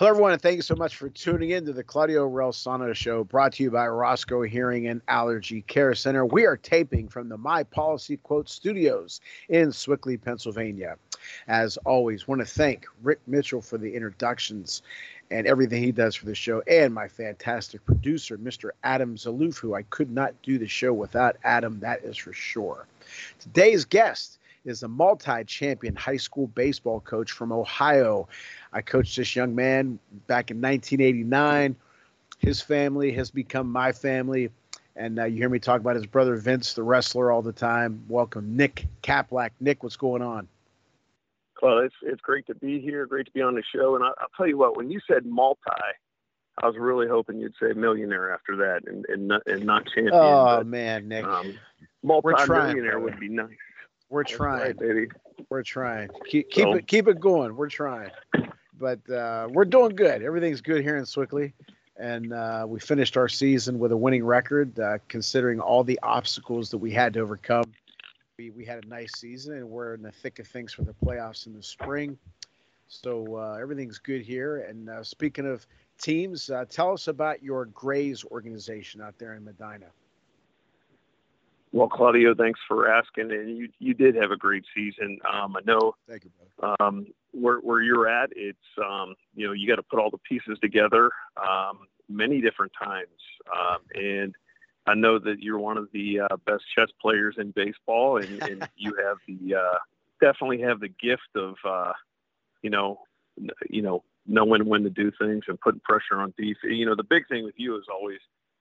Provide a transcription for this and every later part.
Hello, everyone, and thank you so much for tuning in to the Claudio Relsano Show, brought to you by Roscoe Hearing and Allergy Care Center. We are taping from the My Policy Quote Studios in Sewickley, Pennsylvania. As always, want to thank Rick Mitchell for the introductions and everything he does for the show, and my fantastic producer, Mr. Adam Zaloof, who I could not do the show without Adam, that is for sure. Today's guest is a multi champion high school baseball coach from Ohio. I coached this young man back in 1989. His family has become my family. And uh, you hear me talk about his brother Vince, the wrestler, all the time. Welcome, Nick Kaplack. Nick, what's going on? Well, it's it's great to be here. Great to be on the show. And I, will tell you what, when you said multi, I was really hoping you'd say millionaire after that, and and not, and not champion. Oh but, man, Nick, um, multi-millionaire would be nice. We're trying, right, baby. We're trying. Keep keep it keep it going. We're trying but uh, we're doing good. Everything's good here in Sewickley, And uh, we finished our season with a winning record, uh, considering all the obstacles that we had to overcome. We, we had a nice season, and we're in the thick of things for the playoffs in the spring. So uh, everything's good here. And uh, speaking of teams, uh, tell us about your Grays organization out there in Medina. Well, Claudio, thanks for asking. And you you did have a great season. Um, I know. Thank you, brother. Um, where where you're at, it's um, you know you got to put all the pieces together um, many different times, um, and I know that you're one of the uh, best chess players in baseball, and, and you have the uh, definitely have the gift of uh, you know you know knowing when to do things and putting pressure on defense. You know the big thing with you is always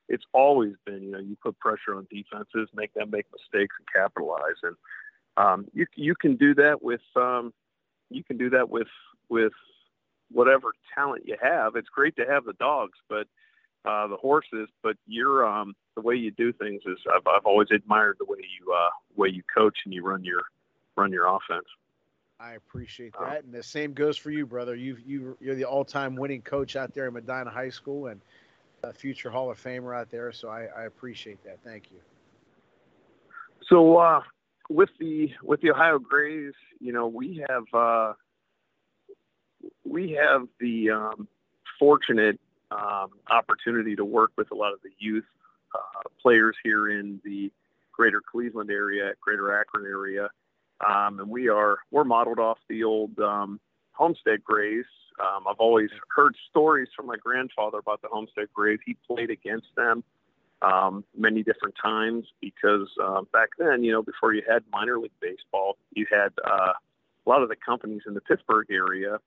it's always been you know you put pressure on defenses, make them make mistakes and capitalize, and um, you you can do that with um, you can do that with with whatever talent you have. It's great to have the dogs, but uh, the horses. But you're um, the way you do things is I've, I've always admired the way you uh, way you coach and you run your run your offense. I appreciate uh, that, and the same goes for you, brother. You you you're the all-time winning coach out there in Medina High School, and a future Hall of Famer out there. So I, I appreciate that. Thank you. So uh, with the with the Ohio Grays, you know, we have uh, we have the um, fortunate um, opportunity to work with a lot of the youth uh, players here in the greater Cleveland area, greater Akron area, um, and we are we're modeled off the old um, Homestead Grays. Um, I've always heard stories from my grandfather about the Homestead Grays. He played against them um, many different times because uh, back then, you know, before you had minor league baseball, you had uh, a lot of the companies in the Pittsburgh area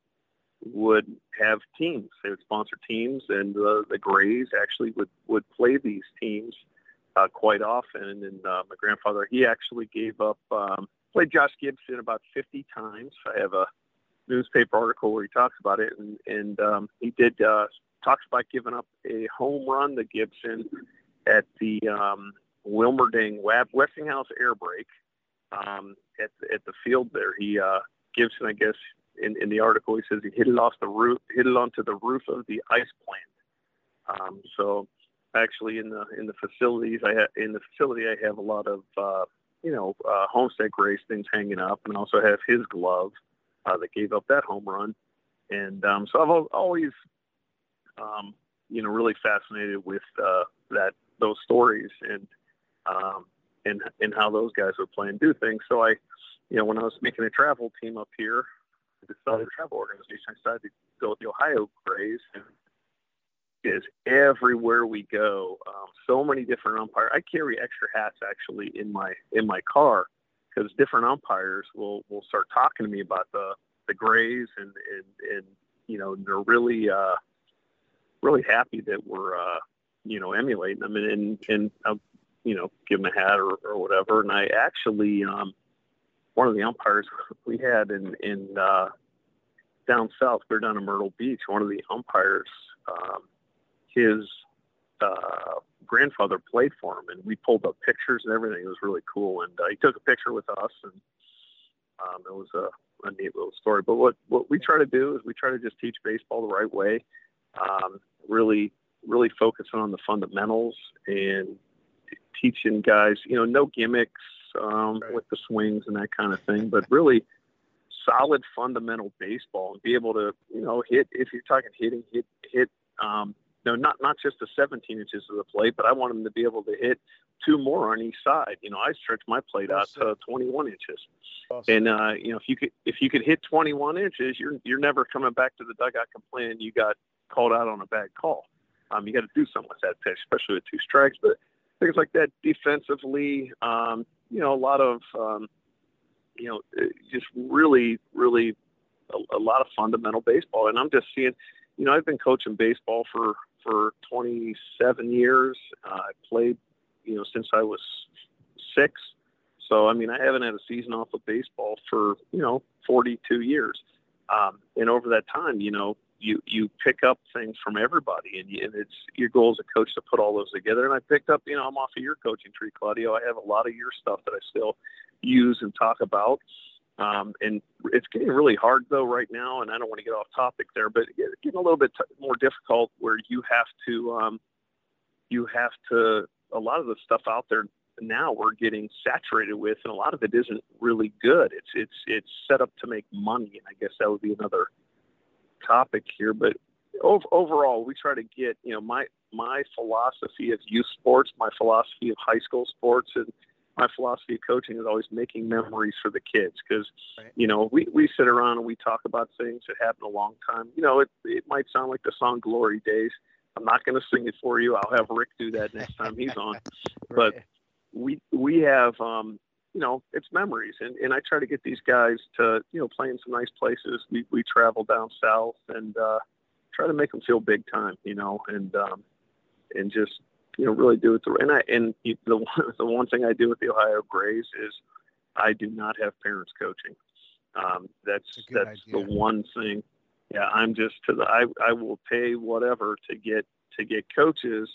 would have teams. They would sponsor teams, and uh, the Grays actually would would play these teams uh, quite often. And uh, my grandfather, he actually gave up, um, played Josh Gibson about 50 times. I have a newspaper article where he talks about it, and and um, he did uh, talks about giving up a home run to Gibson at the um, Wilmerding Westinghouse Air Brake um, at at the field there. He uh, Gibson, I guess, in, in the article, he says he hit it off the roof, hit it onto the roof of the ice plant. Um, so actually, in the in the facilities, I ha- in the facility, I have a lot of uh, you know uh, Homestead Grays things hanging up, and also have his glove uh, that gave up that home run. And um, so I've always, um, you know, really fascinated with uh, that those stories and um, and and how those guys would play and do things. So I, you know, when I was making a travel team up here, I decided a travel organization. I decided to go with the Ohio and is everywhere we go. Um, so many different umpires. I carry extra hats actually in my in my car because different umpires will will start talking to me about the the Grays and and and you know they're really uh, really happy that we're uh, you know, emulating them and, and, and I'll, you know, give them a hat or, or whatever. And I actually, um, one of the umpires we had in, in, uh, down south, we're down in Myrtle Beach. One of the umpires, um, his, uh, grandfather played for him, and we pulled up pictures and everything. It was really cool, and uh, he took a picture with us, and um, it was a, a neat little story. But what what we try to do is we try to just teach baseball the right way, um, really really focusing on the fundamentals and teaching guys, you know, no gimmicks um, right. with the swings and that kind of thing, but really solid fundamental baseball and be able to, you know, hit if you're talking hitting, hit hit um, no, not not just the 17 inches of the plate, but I want them to be able to hit two more on each side. You know, I stretch my plate out to 21 inches, awesome. and uh, you know, if you could if you could hit 21 inches, you're you're never coming back to the dugout complaining you got called out on a bad call. Um, you got to do something with that pitch, especially with two strikes. But things like that defensively, um, you know, a lot of um, you know, just really, really a, a lot of fundamental baseball. And I'm just seeing, you know, I've been coaching baseball for for 27 years. Uh, I played, you know, since I was six. So I mean, I haven't had a season off of baseball for you know 42 years. Um, and over that time, you know, you you pick up things from everybody, and, you, and it's your goal as a coach to put all those together. And I picked up, you know, I'm off of your coaching tree, Claudio. I have a lot of your stuff that I still use and talk about. Um, and it's getting really hard though right now, and I don't want to get off topic there, but it's getting a little bit t- more difficult where you have to, um, you have to, a lot of the stuff out there now we're getting saturated with, and a lot of it isn't really good. It's it's it's set up to make money, and I guess that would be another topic here. But ov- overall, we try to get you know my my philosophy of youth sports, my philosophy of high school sports, and my philosophy of coaching is always making memories for the kids because right. you know we, we sit around and we talk about things that happened a long time. You know it, it might sound like the song glory days. I'm not going to sing it for you. I'll have rick do that next time he's on. Right. but we we have um you know it's memories. And, and i try to get these guys to you know play in some nice places. We we travel down south and uh try to make them feel big time you know and um and just you know really do it the and I and the the one thing I do with the Ohio Grays is I do not have parents coaching. Um, that's that's idea. the one thing. Yeah, I'm just to the I I will pay whatever to get to get coaches.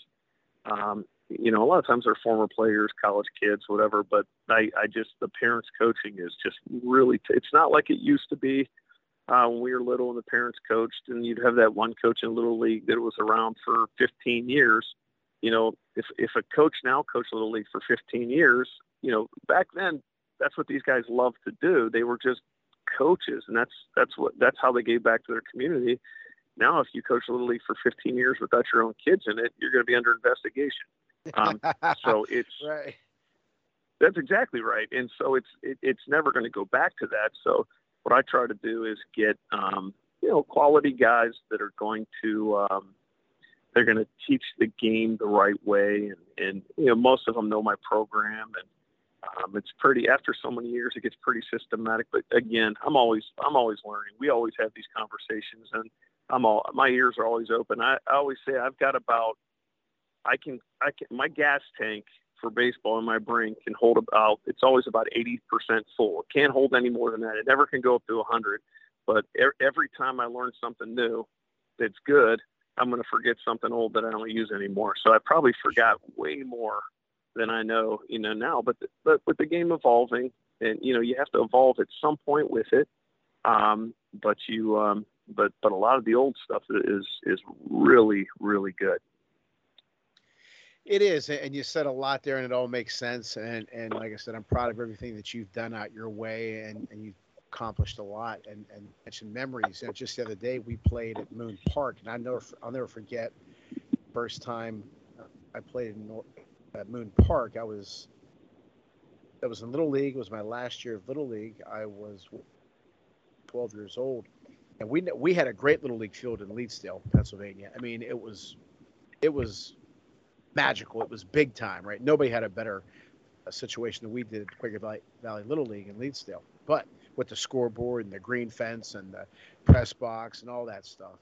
Um, you know, a lot of times they're former players, college kids, whatever. But I, I just the parents coaching is just really. T- it's not like it used to be uh, when we were little and the parents coached, and you'd have that one coach in little league that was around for 15 years you know, if if a coach now coached Little League for 15 years, you know, back then that's what these guys loved to do. They were just coaches, and that's that's what that's how they gave back to their community. Now, if you coach Little League for 15 years without your own kids in it, you're going to be under investigation. Um, so it's right. That's exactly right, and so it's it, it's never going to go back to that. So what I try to do is get um, you know quality guys that are going to um, they're going to teach the game the right way, and, and you know most of them know my program, and um, it's pretty. After so many years, it gets pretty systematic. But again, I'm always I'm always learning. We always have these conversations, and I'm all my ears are always open. I, I always say I've got about I can I can my gas tank for baseball in my brain can hold about it's always about 80% full. It can't hold any more than that. It never can go up to 100. But every time I learn something new that's good, I'm going to forget something old that I don't use anymore. So I probably forgot way more than I know, you know, now. But the, but with the game evolving, and you know, you have to evolve at some point with it. Um, but you, um, but but a lot of the old stuff is is really really good. It is, and you said a lot there, and it all makes sense. And and like I said, I'm proud of everything that you've done out your way, and and you accomplished a lot and, and mentioned memories. Know, just the other day we played at Moon Park, and I never I'll never forget first time I played in at Moon Park. I was that was in Little League. It was my last year of Little League. I was 12 years old, and we we had a great Little League field in Leetsdale, Pennsylvania. I mean, it was it was magical. It was big time, right? Nobody had a better a situation than we did at Quaker Valley, Valley Little League in Leetsdale. But with the scoreboard and the green fence and the press box and all that stuff.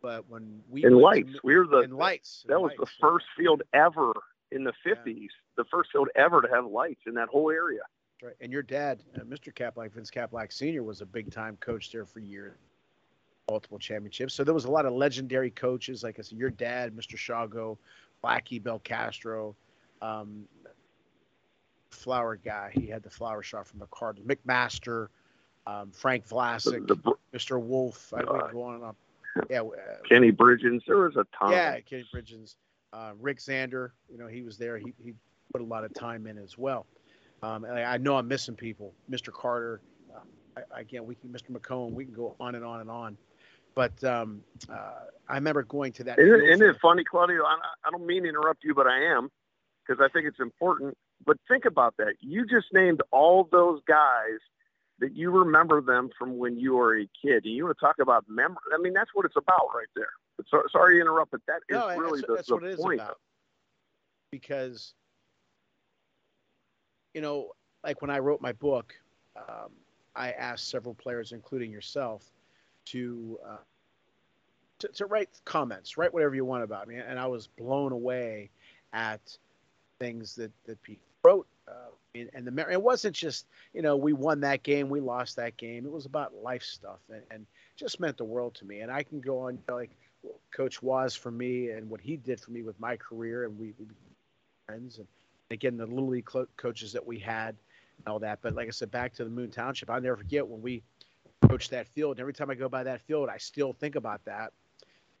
But when we in lights, we were the in lights. That was lights, the first yeah. field ever in the 50s. Yeah. The first field ever to have lights in that whole area. Right. And your dad, uh, Mr. Kaplack, Vince Kaplack Sr., was a big time coach there for years, multiple championships. So there was a lot of legendary coaches. Like I said, your dad, Mr. Shago, Blackie Belcastro, um, flower guy. He had the flower shot from the Cardinals. McMaster, um, Frank Vlasic, the, the, Mr. Wolf. I uh, go on up. Yeah, uh, Kenny Bridgens. There was a ton. Yeah, Kenny Bridgens. Uh, Rick Zander. You know, he was there. He he put a lot of time in as well. Um, and I, I know I'm missing people. Mr. Carter. Uh, I, again, we can Mr. McComb. We can go on and on and on. But um, uh, I remember going to that. Isn't, isn't it funny, Claudio? I, I don't mean to interrupt you, but I am because I think it's important. But think about that. You just named all those guys that you remember them from when you were a kid. And you want to talk about memory? I mean, that's what it's about right there. So, sorry to interrupt, but that is no, really that's, the, that's the what it point. is about. Because, you know, like when I wrote my book, um, I asked several players, including yourself, to, uh, to to write comments, write whatever you want about me, and I was blown away at things that that people wrote. Uh, and, the it wasn't just you know we won that game, we lost that game. It was about life stuff, and, and just meant the world to me. And I can go on like Coach was for me and what he did for me with my career, and we, friends. And again, the little league coaches that we had and all that. But like I said, back to the Moon Township, I'll never forget when we coached that field. And every time I go by that field, I still think about that.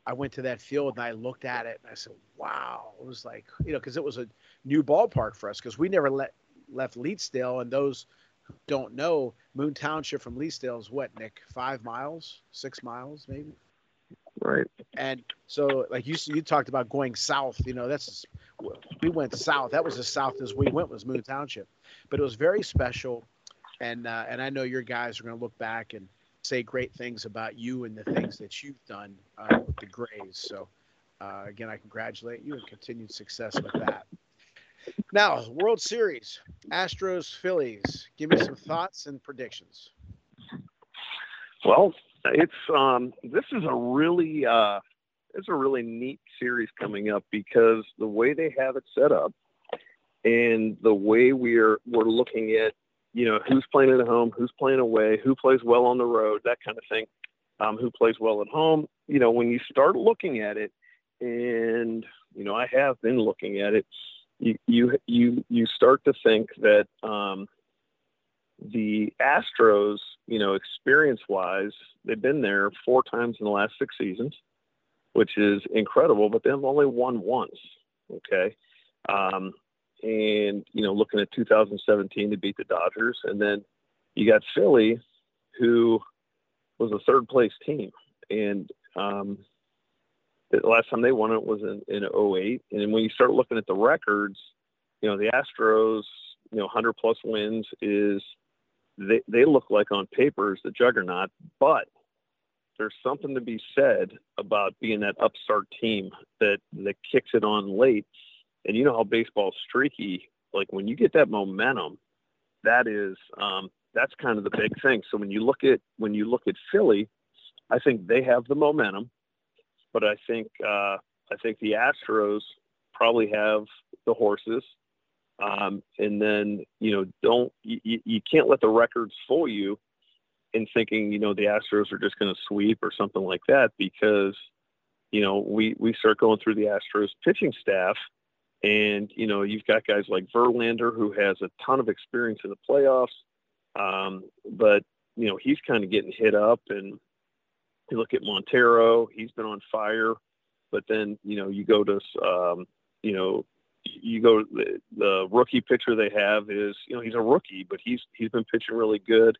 I went to that field and I looked at it and I said, "Wow!" It was like you know because it was a new ballpark for us because we never let left Leetsdale, and those who don't know Moon Township from Leetsdale is what Nick five miles, six miles maybe. Right. And so, like you you talked about going south. You know, that's we went south. That was as south as we went was Moon Township, but it was very special. And uh, and I know your guys are going to look back and say great things about you and the things that you've done uh, with the Grays. So uh, again, I congratulate you and continued success with that. Now, World Series, Astros, Phillies. Give me some thoughts and predictions. Well, it's um, this is a really uh, it's a really neat series coming up because the way they have it set up and the way we're we're looking at you know who's playing at home, who's playing away, who plays well on the road, that kind of thing. Um, who plays well at home? You know, when you start looking at it, and you know, I have been looking at it. You you you you start to think that um, the Astros, you know, experience wise, they've been there four times in the last six seasons, which is incredible, but they've only won once. Okay. Um, and, you know, looking at 2017 to beat the Dodgers. And then you got Philly, who was a third place team. And um, the last time they won it was in, in 08. And when you start looking at the records, you know, the Astros, you know, 100 plus wins is they, they look like on paper is the juggernaut, but there's something to be said about being that upstart team that that kicks it on late. And you know how baseball's streaky. Like when you get that momentum, that is um, that's kind of the big thing. So when you look at when you look at Philly, I think they have the momentum, but I think uh, I think the Astros probably have the horses. Um, and then, you know, don't, you, you can't let the records fool you in thinking, you know, the Astros are just going to sweep or something like that because, you know, we, we start going through the Astros pitching staff and, you know, you've got guys like Verlander who has a ton of experience in the playoffs. Um, but, you know, he's kind of getting hit up and you look at Montero, he's been on fire. But then, you know, you go to, um, you know, you go the, the rookie pitcher they have is you know he's a rookie, but he's he's been pitching really good.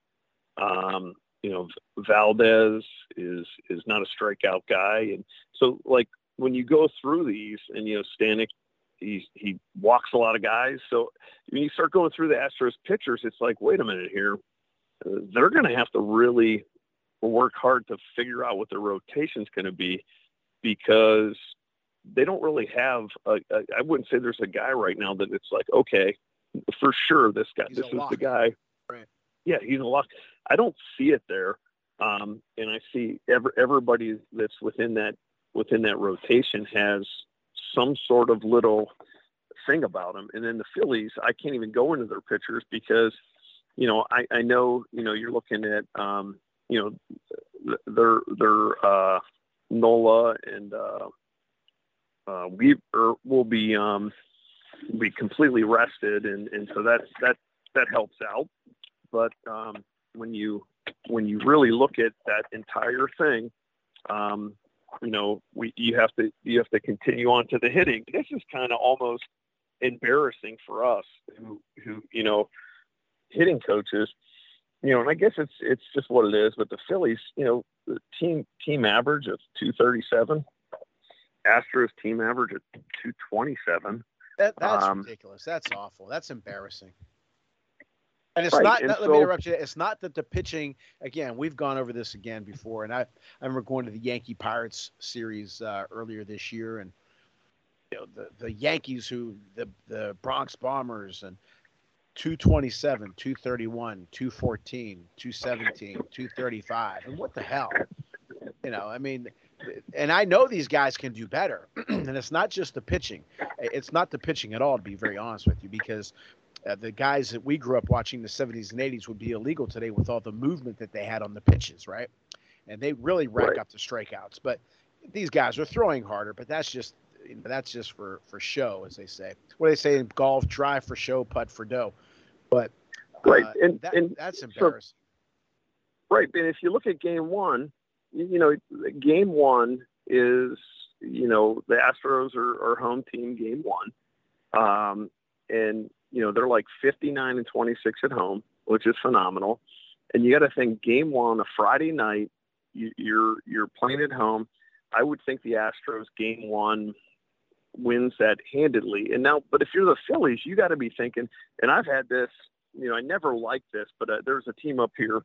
Um, you know Valdez is is not a strikeout guy, and so like when you go through these, and you know Stanek, he he walks a lot of guys. So when you start going through the Astros pitchers, it's like wait a minute here, they're going to have to really work hard to figure out what their rotation's going to be because they don't really have. A, a, I wouldn't say there's a guy right now that it's like, okay, for sure, this guy, he's this is lock. the guy. Right. Yeah, he's a lock. I don't see it there, um, and I see every, everybody that's within that within that rotation has some sort of little thing about them. And then the Phillies, I can't even go into their pitchers because, you know, I, I know, you know, you're looking at, um, you know, their their uh, Nola and uh, uh, we er, will be um, be completely rested, and and so that that that helps out. But um, when you when you really look at that entire thing, um, you know, we you have to you have to continue on to the hitting. This is kind of almost embarrassing for us, who who you know, hitting coaches. You know, and I guess it's it's just what it is. But the Phillies, you know, the team team average of 237, Astros team average of 227. That, that's um, ridiculous. That's awful. That's embarrassing. And it's right. not, and let so, me interrupt you. It's not that the pitching, again, we've gone over this again before. And I, I remember going to the Yankee Pirates series uh, earlier this year. And, you know, the, the Yankees who, the, the Bronx Bombers and 227, 231, 214, 217, 235. And what the hell? You know, I mean, and I know these guys can do better. and it's not just the pitching. It's not the pitching at all, to be very honest with you, because uh, the guys that we grew up watching the 70s and 80s would be illegal today with all the movement that they had on the pitches, right? And they really rack right. up the strikeouts. But these guys are throwing harder, but that's just that's just for for show, as they say. What do they say in golf? Drive for show, putt for dough. But uh, right, and, that, and that's embarrassing. So, right, and if you look at game one, you know, game one is you know the Astros are, are home team game one, um, and you know, they're like 59 and 26 at home, which is phenomenal. And you got to think game one, a Friday night, you, you're you're playing at home. I would think the Astros game one wins that handedly. And now, but if you're the Phillies, you got to be thinking. And I've had this, you know, I never liked this, but uh, there's a team up here.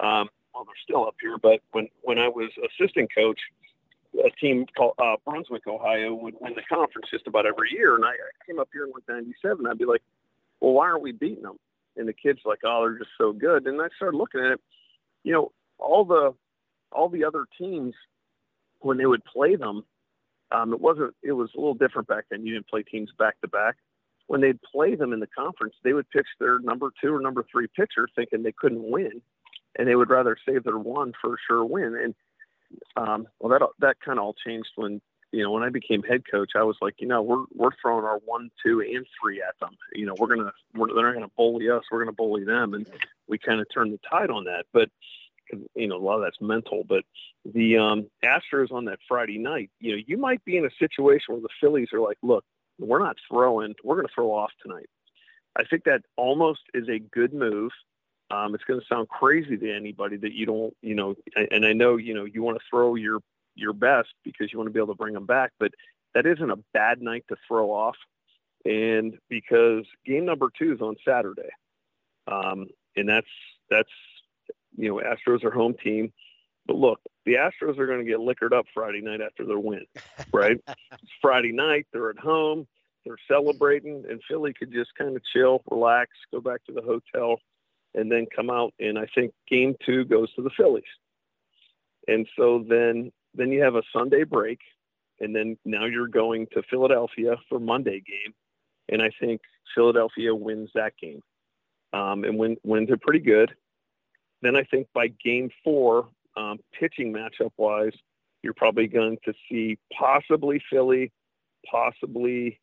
Um, well, they're still up here, but when when I was assistant coach, a team called uh, Brunswick, Ohio, would win the conference just about every year. And I, I came up here in like '97. I'd be like, well, why aren't we beating them? And the kid's like, oh, they're just so good. And I started looking at it. You know, all the all the other teams when they would play them, um, it wasn't. It was a little different back then. You didn't play teams back to back. When they'd play them in the conference, they would pitch their number two or number three pitcher, thinking they couldn't win, and they would rather save their one for a sure win. And um, well, that that kind of all changed when you know, when I became head coach, I was like, you know, we're we're throwing our one, two, and three at them. You know, we're gonna we're, they're not gonna bully us. We're gonna bully them, and we kind of turned the tide on that. But you know, a lot of that's mental. But the um, Astros on that Friday night, you know, you might be in a situation where the Phillies are like, look, we're not throwing. We're gonna throw off tonight. I think that almost is a good move. Um, it's going to sound crazy to anybody that you don't, you know, and I know, you know, you want to throw your your best because you want to be able to bring them back. But that isn't a bad night to throw off. And because game number two is on Saturday. Um, and that's, that's, you know, Astros are home team. But look, the Astros are going to get liquored up Friday night after their win, right? it's Friday night. They're at home. They're celebrating, and Philly could just kind of chill, relax, go back to the hotel, and then come out. And I think game two goes to the Phillies. And so then then you have a Sunday break, and then now you're going to Philadelphia for Monday game, and I think Philadelphia wins that game, um, and win, wins it pretty good. Then I think by game four, um, pitching matchup wise, you're probably going to see possibly Philly, possibly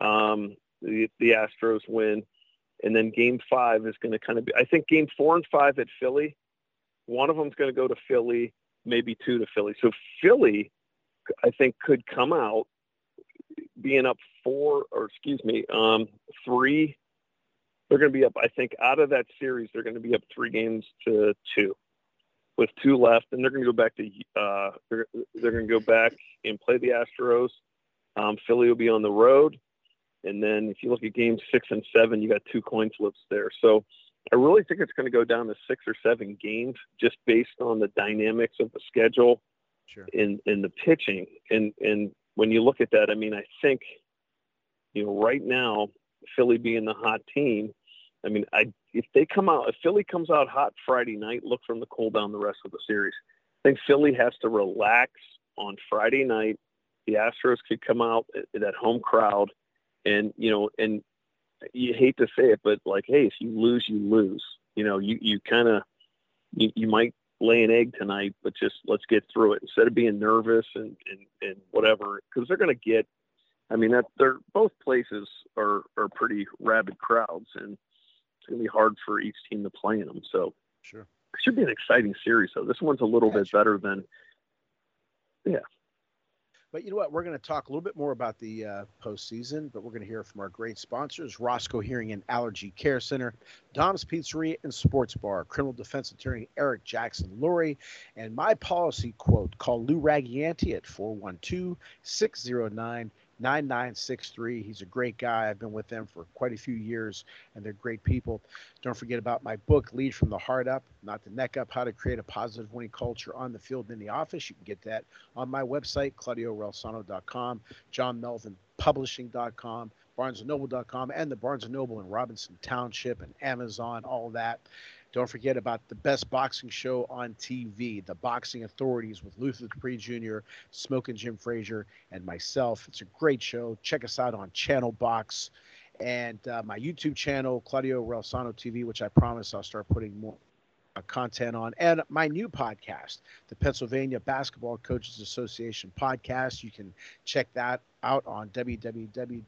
um, the, the Astros win. And then game five is going to kind of be, I think game four and five at Philly, one of them is going to go to Philly maybe two to Philly. So Philly, I think, could come out being up four, or excuse me, um, three. They're going to be up. I think out of that series, they're going to be up three games to two, with two left, and they're going to go back to. Uh, they're, they're going to go back and play the Astros. Um, Philly will be on the road, and then if you look at games six and seven, you got two coin flips there. So I really think it's going to go down to six or seven games just based on the dynamics of the schedule sure. in in the pitching. And and when you look at that, I mean, I think you know right now Philly being the hot team. I mean, I if they come out if Philly comes out hot Friday night, look from the cool down the rest of the series. I think Philly has to relax on Friday night. The Astros could come out that home crowd, and you know, and you hate to say it, but like, hey, if you lose, you lose. You know, you you kind of you, you might lay an egg tonight, but just let's get through it instead of being nervous and and, and whatever, because they're going to get I mean that they're both places are are pretty rabid crowds, and it's going to be hard for each team to play in them. So sure, it should be an exciting series. So this one's a little yeah, bit sure. better than yeah. But you know what? We're going to talk a little bit more about the uh, postseason, but we're going to hear from our great sponsors Roscoe Hearing and Allergy Care Center, Dom's Pizzeria and Sports Bar, criminal defense attorney Eric Jackson Lurie, and my policy quote call Lou Ragianti at 412 609 9963. He's a great guy. I've been with them for quite a few years, and they're great people. Don't forget about my book, Lead from the Heart Up, Not the Neck Up How to Create a Positive Winning Culture on the Field and in the Office. You can get that on my website, Claudio JohnMelvinPublishing.com, BarnesandNoble.com, and the Barnes and Noble in Robinson Township and Amazon, all that. Don't forget about the best boxing show on TV, The Boxing Authorities with Luther Dupree Jr., Smoking Jim Frazier, and myself. It's a great show. Check us out on Channel Box and uh, my YouTube channel, Claudio Relsano TV, which I promise I'll start putting more uh, content on, and my new podcast, the Pennsylvania Basketball Coaches Association podcast. You can check that out on www.pa-bca.org.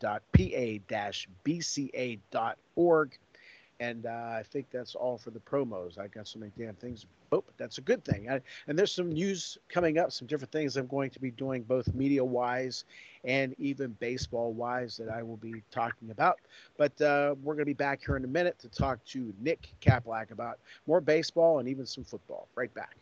And uh, I think that's all for the promos. I got so many damn things. Oh, that's a good thing. I, and there's some news coming up, some different things I'm going to be doing, both media wise and even baseball wise, that I will be talking about. But uh, we're going to be back here in a minute to talk to Nick Kaplack about more baseball and even some football. Right back.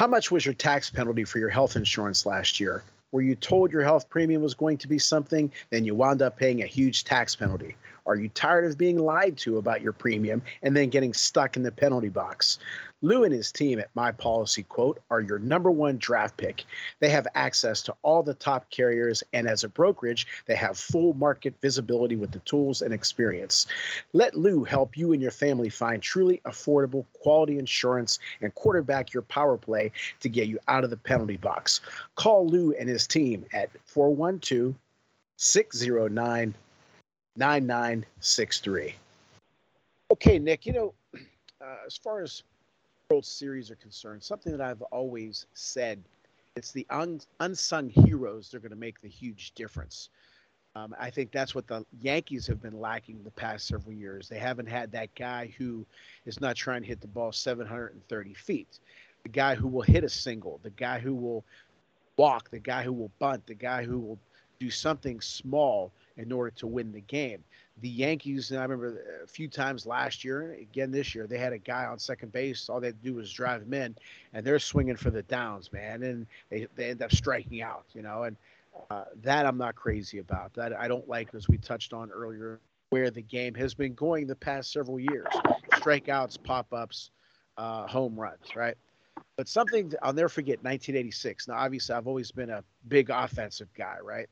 How much was your tax penalty for your health insurance last year? Were you told your health premium was going to be something, then you wound up paying a huge tax penalty? Are you tired of being lied to about your premium and then getting stuck in the penalty box? Lou and his team at My Policy Quote are your number one draft pick. They have access to all the top carriers, and as a brokerage, they have full market visibility with the tools and experience. Let Lou help you and your family find truly affordable, quality insurance and quarterback your power play to get you out of the penalty box. Call Lou and his team at 412 609 9963. Okay, Nick, you know, uh, as far as World Series are concerned, something that I've always said, it's the un- unsung heroes that are going to make the huge difference. Um, I think that's what the Yankees have been lacking the past several years. They haven't had that guy who is not trying to hit the ball 730 feet, the guy who will hit a single, the guy who will walk, the guy who will bunt, the guy who will do something small in order to win the game the Yankees, and I remember a few times last year, again this year, they had a guy on second base. All they had to do was drive him in, and they're swinging for the downs, man, and they, they end up striking out, you know. And uh, that I'm not crazy about. That I don't like, as we touched on earlier, where the game has been going the past several years: strikeouts, pop-ups, uh, home runs, right? But something I'll never forget: 1986. Now, obviously, I've always been a big offensive guy, right?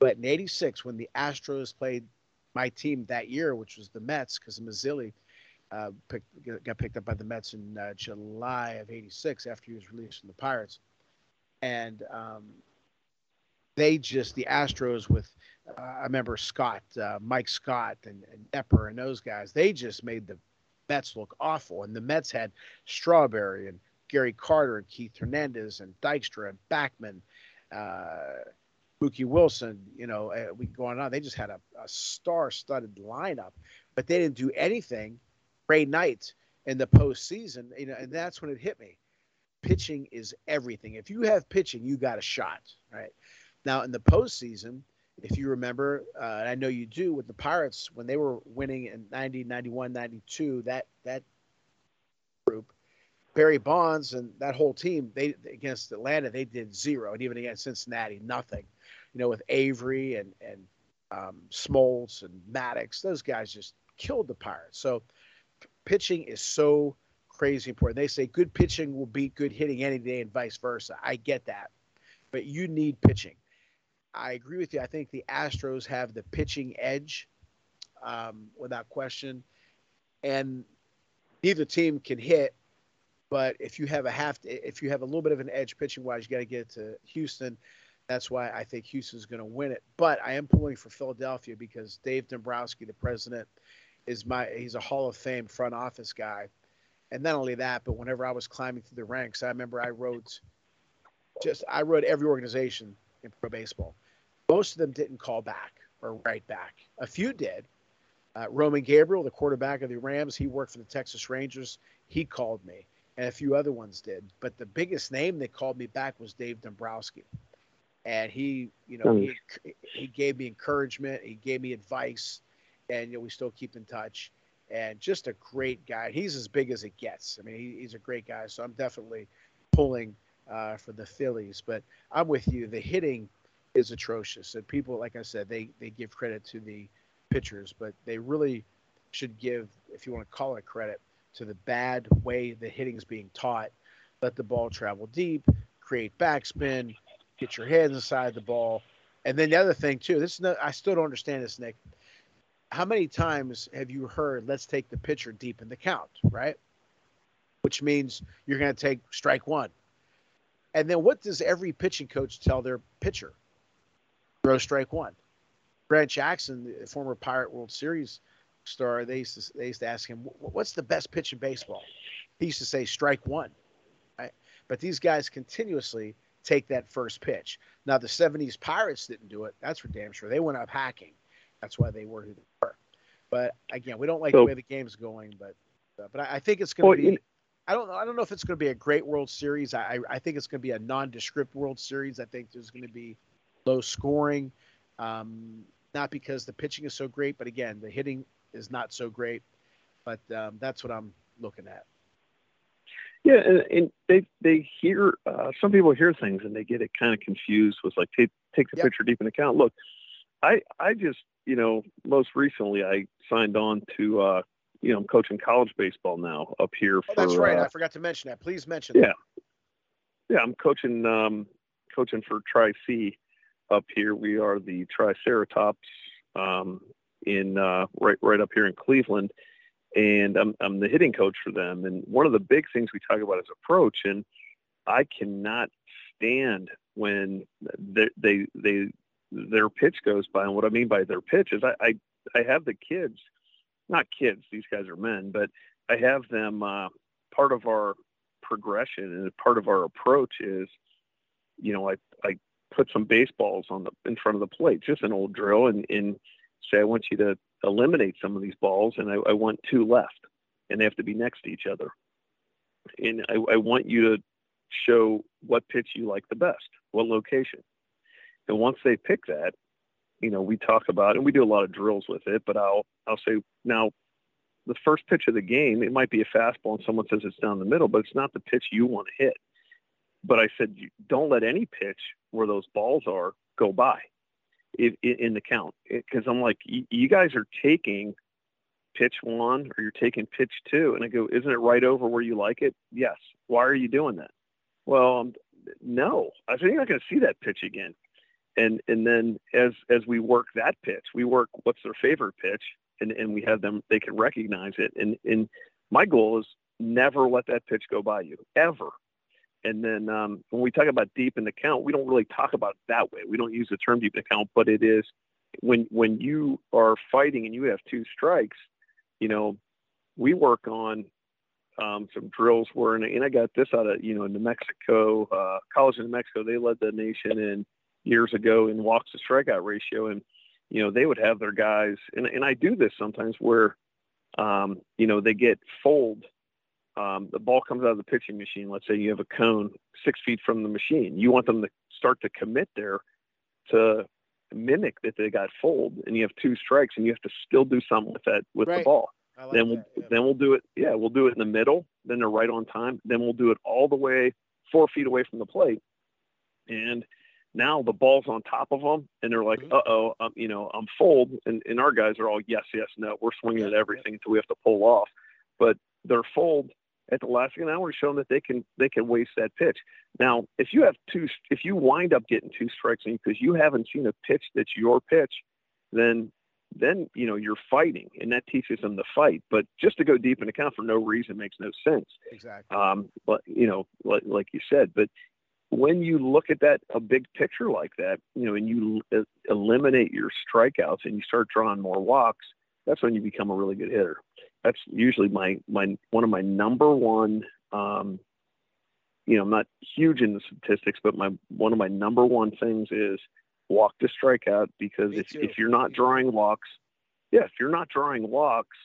But in '86, when the Astros played my team that year, which was the Mets, because Mazzilli uh, picked, got picked up by the Mets in uh, July of '86 after he was released from the Pirates. and um, they just the Astros with uh, I remember Scott, uh, Mike Scott, and, and Knepper, and those guys. They just made the Mets look awful, and the Mets had Strawberry and Gary Carter and Keith Hernandez and Dykstra and Backman, uh, Mookie Wilson. You know, uh, we going on. They just had a, a star-studded lineup, but they didn't do anything. Ray Knight in the postseason, you know, and that's when it hit me. Pitching is everything. If you have pitching, you got a shot, right? Now in the postseason, if you remember, uh, I know you do, with the Pirates when they were winning in 90, 91, 92, that that group, Barry Bonds and that whole team, they against Atlanta, they did zero, and even against Cincinnati, nothing. You know, with Avery and and um, Smoltz and Maddux. those guys just killed the Pirates. So pitching is so crazy important. They say good pitching will beat good hitting any day, and vice versa. I get that, but you need pitching. I agree with you. I think the Astros have the pitching edge, um, without question, and neither team can hit. But if you have a half, if you have a little bit of an edge pitching wise, you got to get to Houston. That's why I think Houston's going to win it. But I am pulling for Philadelphia because Dave Dombrowski, the president, is my he's a Hall of Fame front office guy. And not only that, but whenever I was climbing through the ranks, I remember I wrote just I wrote every organization in pro baseball. Most of them didn't call back or write back. A few did. Uh, Roman Gabriel, the quarterback of the Rams, he worked for the Texas Rangers. He called me, and a few other ones did. But the biggest name that called me back was Dave Dombrowski, and he, you know, he he gave me encouragement. He gave me advice, and you know, we still keep in touch. And just a great guy. He's as big as it gets. I mean, he, he's a great guy. So I'm definitely pulling uh, for the Phillies. But I'm with you. The hitting is atrocious. And people, like I said, they they give credit to the pitchers, but they really should give, if you want to call it credit, to the bad way the hitting is being taught. Let the ball travel deep, create backspin, get your head inside the ball, and then the other thing too. This is no, I still don't understand this, Nick. How many times have you heard "Let's take the pitcher deep in the count"? Right, which means you're going to take strike one. And then what does every pitching coach tell their pitcher? throw strike one. Grant Jackson, the former Pirate World Series star, they used to, they used to ask him, "What's the best pitch in baseball?" He used to say, "Strike one." Right? But these guys continuously take that first pitch. Now the '70s Pirates didn't do it. That's for damn sure. They went up hacking. That's why they were who they were. But again, we don't like so, the way the game's going. But uh, but I, I, think it's going to well, be. I don't know. I don't know if it's going to be a great World Series. I I think it's going to be a nondescript World Series. I think there's going to be low scoring. Um, not because the pitching is so great, but again, the hitting is not so great. But um, that's what I'm looking at. Yeah, and, and they they hear uh, some people hear things and they get it kind of confused with like take take the yep. pitcher deep in account. Look, I I just you know most recently I signed on to uh, you know I'm coaching college baseball now up here. Oh, that's right. Uh, I forgot to mention that. Please mention. Yeah, that. yeah. I'm coaching um, coaching for Tri C up here. We are the Triceratops um, in uh, right right up here in Cleveland, and I'm I'm the hitting coach for them. And one of the big things we talk about is approach, and I cannot stand when they they, they their pitch goes by. And what I mean by their pitch is I, I I have the kids, not kids. These guys are men, but I have them. Uh, part of our progression and part of our approach is, you know, I I put some baseballs on the in front of the plate, just an old drill, and, and say I want you to eliminate some of these balls, and I, I want two left, and they have to be next to each other. And I, I want you to show what pitch you like the best, what location. And once they pick that, you know, we talk about and we do a lot of drills with it, but I'll I'll say now the first pitch of the game, it might be a fastball and someone says it's down the middle, but it's not the pitch you want to hit. But I said, don't let any pitch where those balls are go by in, in the count. Because I'm like, you guys are taking pitch one or you're taking pitch two. And I go, isn't it right over where you like it? Yes. Why are you doing that? Well, um, no. I said, you're not going to see that pitch again. And, and then as, as we work that pitch, we work what's their favorite pitch and, and we have them, they can recognize it. And, and my goal is never let that pitch go by you ever And then um, when we talk about deep in the count, we don't really talk about it that way. We don't use the term deep in the count, but it is when when you are fighting and you have two strikes, you know, we work on um, some drills where, and, I got this out of you know New Mexico uh, College in New Mexico. They led the nation in years ago in walks to strikeout ratio, and you know they would have their guys, and and I do this sometimes where, um, you know, they get fold. Um, the ball comes out of the pitching machine. Let's say you have a cone six feet from the machine. You want them to start to commit there to mimic that they got fold, and you have two strikes, and you have to still do something with that with Right. the ball. Like then we'll that, yeah. then we'll do it. Yeah, we'll do it in the middle. Then they're right on time. Then we'll do it all the way four feet away from the plate, and now the ball's on top of them, and they're like, Mhm. "Uh oh, um, you know, I'm fold," and, and our guys are all yes, yes, no. We're swinging at everything until we have to pull off, but they're fold at the last second. Now we're showing that they can they can waste that pitch. Now, if you have two, if you wind up getting two strikes in because you haven't seen a pitch that's your pitch, then then you know you're fighting, and that teaches them to fight. But just to go deep in the count for no reason makes no sense. exactly. Um, but you know, like, like you said, but when you look at that a big picture like that, you know, and you eliminate your strikeouts and you start drawing more walks, that's when you become a really good hitter. That's usually my my one of my number one. Um, you know, I'm not huge in the statistics, but my one of my number one things is walk to strikeout because Me if too. if you're not drawing walks, yeah, if you're not drawing walks,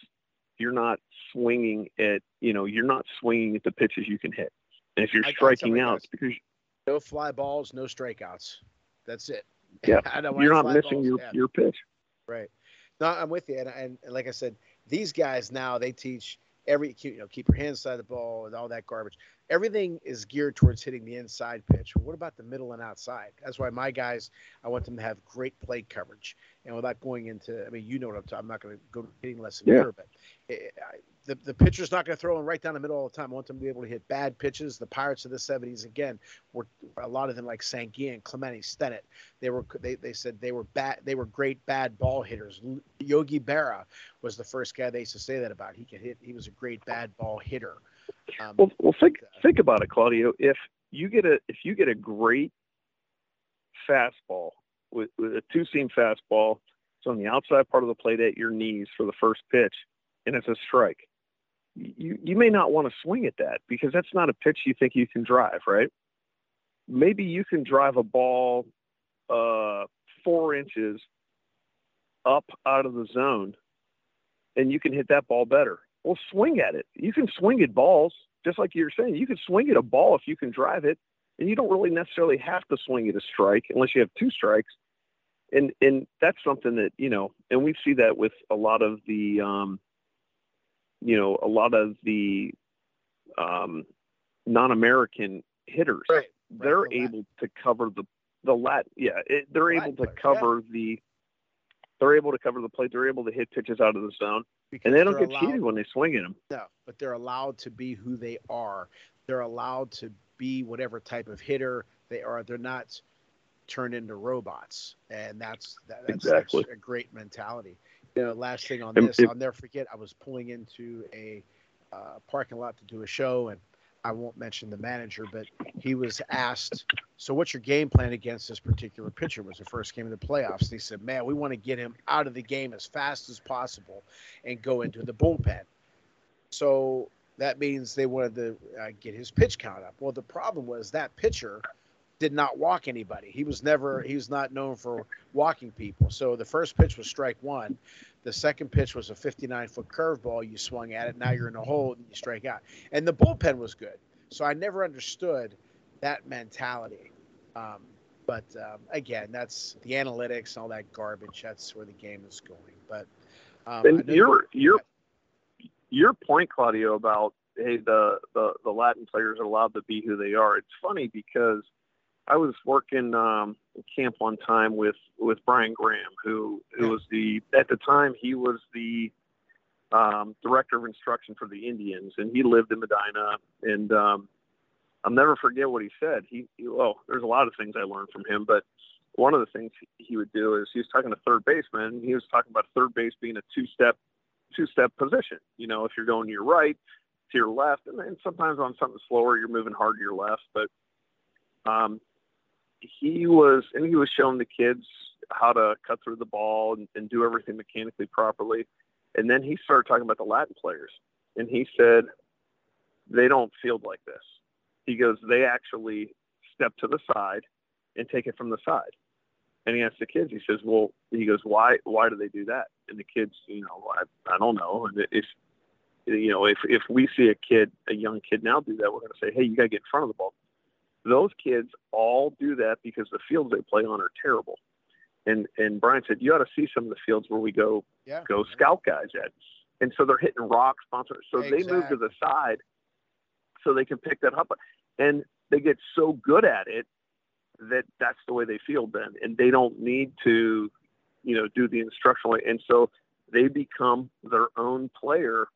you're not swinging at you know you're not swinging at the pitches you can hit. And if you're I- striking out, because No fly balls, no strikeouts. That's it. Yeah, I don't you're not missing balls. your Yeah. your pitch. Right. No, I'm with you. And, and, and like I said, these guys now they teach every you know keep your hands inside the ball and all that garbage. Everything is geared towards hitting the inside pitch. Well, what about the middle and outside? That's why my guys, I want them to have great plate coverage. And without going into, I mean, you know what I'm talking. I'm not going to go hitting lesson Yeah. here, but eh, I, the the pitcher's not going to throw him right down the middle all the time. I want them to be able to hit bad pitches. The Pirates of the '70s again were a lot of them like Sanguillen, Clemente, Stennett they were they, they said they were bad they were great bad ball hitters yogi berra was the first guy they used to say that about he could hit he was a great bad ball hitter um, Well, well, think uh, think about it, Claudio. If you get a if you get a great fastball with, with a two seam fastball, it's on the outside part of the plate at your knees for the first pitch, and it's a strike. You you may not want to swing at that because that's not a pitch you think you can drive, right? Maybe you can drive a ball uh, four inches up out of the zone, and you can hit that ball better. Well, swing at it. You can swing at balls, just like you're saying. You can swing at a ball if you can drive it, and you don't really necessarily have to swing at a strike unless you have two strikes. And and that's something that you know, and we see that with a lot of the, um, you know, a lot of the um, non-American hitters. Right. They're the Latin. able to cover the the lat. Yeah, it, they're Latin able to players, yeah. cover the. They're able to cover the plate. They're able to hit pitches out of the zone, because and they don't get allowed, cheated when they swing at them. no but they're allowed to be who they are they're allowed to be whatever type of hitter they are they're not turned into robots and that's that, that's, Exactly. that's a great mentality you know last thing on this. i'll never forget i was pulling into a uh, parking lot to do a show and i won't mention the manager but he was asked so what's your game plan against this particular pitcher? it was the first game of the playoffs. And he said man we want to get him out of the game as fast as possible and go into the bullpen. So that means they wanted to uh, get his pitch count up. Well, the problem was that pitcher did not walk anybody. He was never, he was not known for walking people. So the first pitch was strike one. The second pitch was a 59 foot curveball. You swung at it. Now you're in a hole and you strike out. And the bullpen was good. So I never understood that mentality. Um, but um, again, that's the analytics and all that garbage. That's where the game is going. But um, And know you're your point, Claudio, about hey the, the the Latin players are allowed to be who they are. It's funny because I was working um, camp one time with with Brian Graham, who who was the at the time he was the um, director of instruction for the Indians, and he lived in Medina. And um, I'll never forget what he said. He, he well, there's a lot of things I learned from him, but one of the things he would do is he was talking to third baseman. He was talking about third base being a two step two step position. You know, if you're going to your right, to your left, and sometimes on something slower, you're moving hard to your left. But um, he was, and he was showing the kids how to cut through the ball and, and do everything mechanically properly. And then he started talking about the Latin players, and he said they don't field like this. He goes, they actually step to the side and take it from the side. And he asked the kids, he says, well, he goes, why, why do they do that? And the kids, you know, I, I don't know. And if, you know, if, if we see a kid, a young kid now do that, we're going to say, hey, you got to get in front of the ball. Those kids all do that because the fields they play on are terrible. And and Brian said you ought to see some of the fields where we go Yeah. go scout guys at, and so they're hitting rocks, sponsor. So they move to the side, so they can pick that up, and they get so good at it that that's the way they field then, and they don't need to, you know, do the instructional, and so they become their own player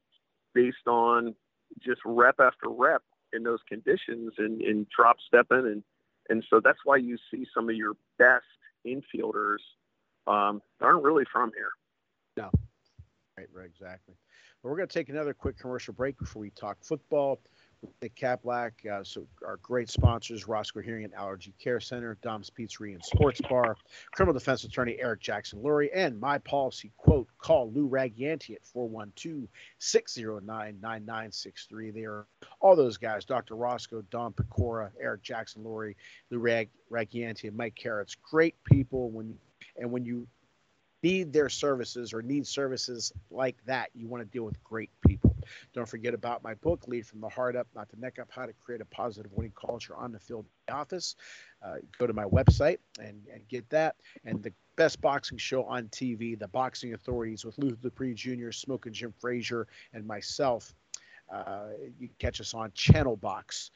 based on just rep after rep in those conditions and, and drop stepping and and so that's why you see some of your best infielders um, aren't really from here. No. Right, right, exactly. Well, we're going to take another quick commercial break before we talk football. Nick Kaplack, uh, so our great sponsors, Roscoe Hearing and Allergy Care Center, Dom's Pizzeria and Sports Bar, criminal defense attorney Eric Jackson Lurie, and my policy quote, call Lou Ragianti at 412-609-9963. They are all those guys, Dr. Roscoe, Dom Pecora, Eric Jackson Lurie, Lou Rag, Ragianti, and Mike Carrots. Great people when and when you need their services or need services like that, you want to deal with great people. Don't forget about my book, Lead from the Heart Up, Not the Neck Up How to Create a Positive Winning Culture on the Field Office. Uh, go to my website and, and get that. And the best boxing show on TV, The Boxing Authorities with Luther Dupree Jr., Smoking Jim Frazier, and myself. Uh, you catch us on Channel Box.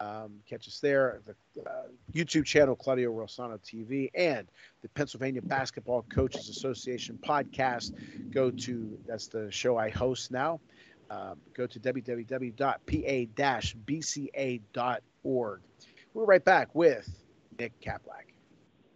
Um, catch us there, the uh, YouTube channel, Claudio Rosano TV, and the Pennsylvania Basketball Coaches Association podcast. Go to, that's the show I host now. Um, go to www.pa-bca.org. We're right back with Nick Kaplack.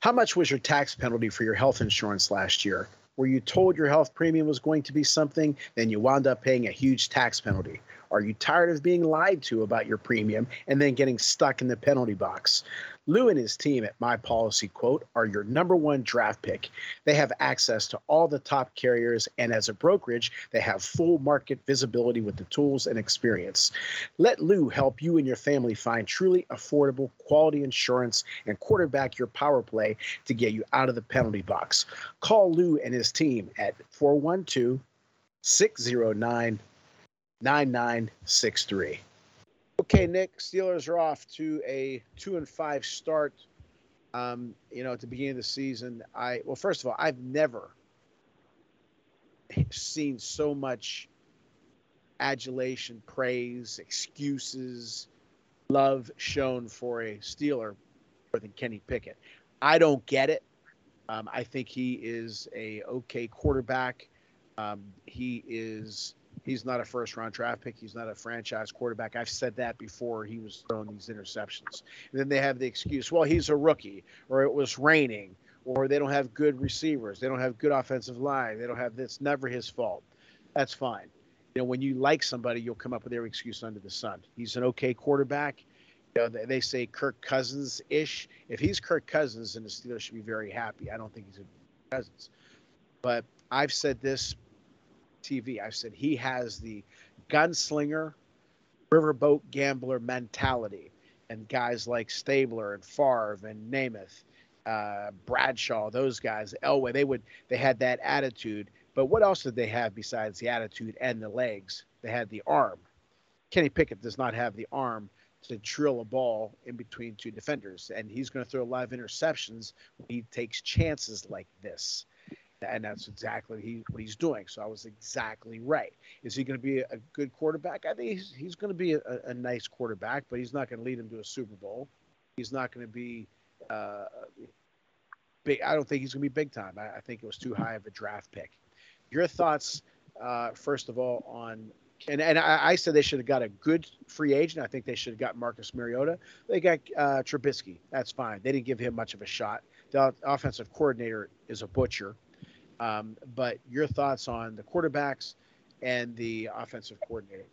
How much was your tax penalty for your health insurance last year? Were you told your health premium was going to be something, then you wound up paying a huge tax penalty? Are you tired of being lied to about your premium and then getting stuck in the penalty box? Lou and his team at My Policy Quote are your number one draft pick. They have access to all the top carriers, and as a brokerage, they have full market visibility with the tools and experience. Let Lou help you and your family find truly affordable, quality insurance and quarterback your power play to get you out of the penalty box. Call Lou and his team at 412 609 9963. Okay, Nick, Steelers are off to a two and five start. Um, you know, at the beginning of the season, I well, first of all, I've never seen so much adulation, praise, excuses, love shown for a Steeler more than Kenny Pickett. I don't get it. Um, I think he is a okay quarterback. Um, he is he's not a first round draft pick. He's not a franchise quarterback. I've said that before he was throwing these interceptions. And then they have the excuse, well, he's a rookie, or it was raining, or they don't have good receivers, they don't have good offensive line, they don't have this. Never his fault. That's fine. You know, when you like somebody, you'll come up with every excuse under the sun. He's an okay quarterback. You know, they say Kirk Cousins ish. If he's Kirk Cousins, then the Steelers should be very happy. I don't think he's a Cousins. But I've said this TV. I've said he has the gunslinger, riverboat gambler mentality. And guys like Stabler and Favre and Namath, uh, Bradshaw, those guys, Elway, they would they had that attitude. But what else did they have besides the attitude and the legs? They had the arm. Kenny Pickett does not have the arm to drill a ball in between two defenders, and he's going to throw a lot of interceptions he takes chances like this and that's exactly he, what he's doing. So I was exactly right. Is he going to be a good quarterback? I think he's, he's going to be a, a, nice quarterback, but he's not going to lead him to a Super Bowl. He's not going to be uh, big. I don't think he's going to be big time. I, I, think it was too high of a draft pick. Your thoughts, uh, first of all, on and and I, I said they should have got a good free agent. I think they should have got Marcus Mariota. They got uh, Trubisky. That's fine. They didn't give him much of a shot. The offensive coordinator is a butcher. Um, but your thoughts on the quarterbacks and the offensive coordinator?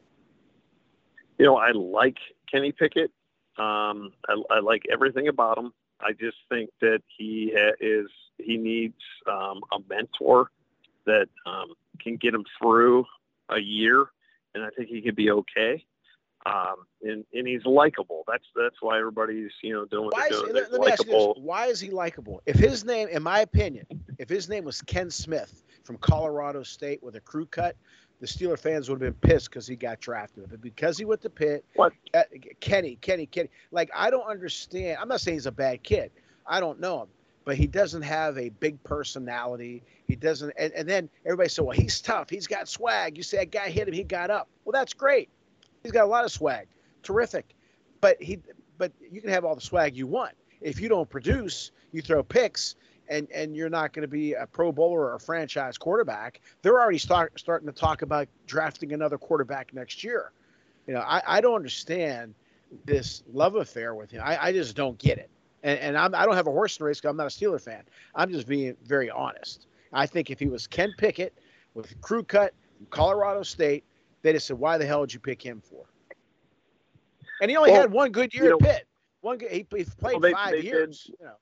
You know, I like Kenny Pickett. Um, I, I, like everything about him. I just think that he is he needs um, a mentor that um, can get him through a year, and I think he could be okay. Um, and, and he's likable. That's that's why everybody's you know doing why they're doing. Let, let me ask you this: Why is he likable? If his name, in my opinion, if his name was Ken Smith from Colorado State with a crew cut, the Steeler fans would have been pissed because he got drafted. But because he went to Pitt, what uh, Kenny, Kenny, Kenny, like I don't understand. I'm not saying he's a bad kid. I don't know him, but he doesn't have a big personality. He doesn't, and, and then everybody said, "Well, he's tough. He's got swag." You say a guy hit him, he got up. Well, that's great. He's got a lot of swag. Terrific. But he but you can have all the swag you want. If you don't produce, you throw picks and and you're not going to be a pro bowler or a franchise quarterback. They're already start, starting to talk about drafting another quarterback next year. You know, I, I don't understand this love affair with him. I, I just don't get it. And, and I'm, I don't have a horse in the race because I'm not a Steeler fan. I'm just being very honest. I think if he was Ken Pickett with crew cut from Colorado State, they just said, "Why the hell did you pick him for?" And he only well, had one good year you know, at Pitt. One good, he, he played well, they, five they years. Did, you know.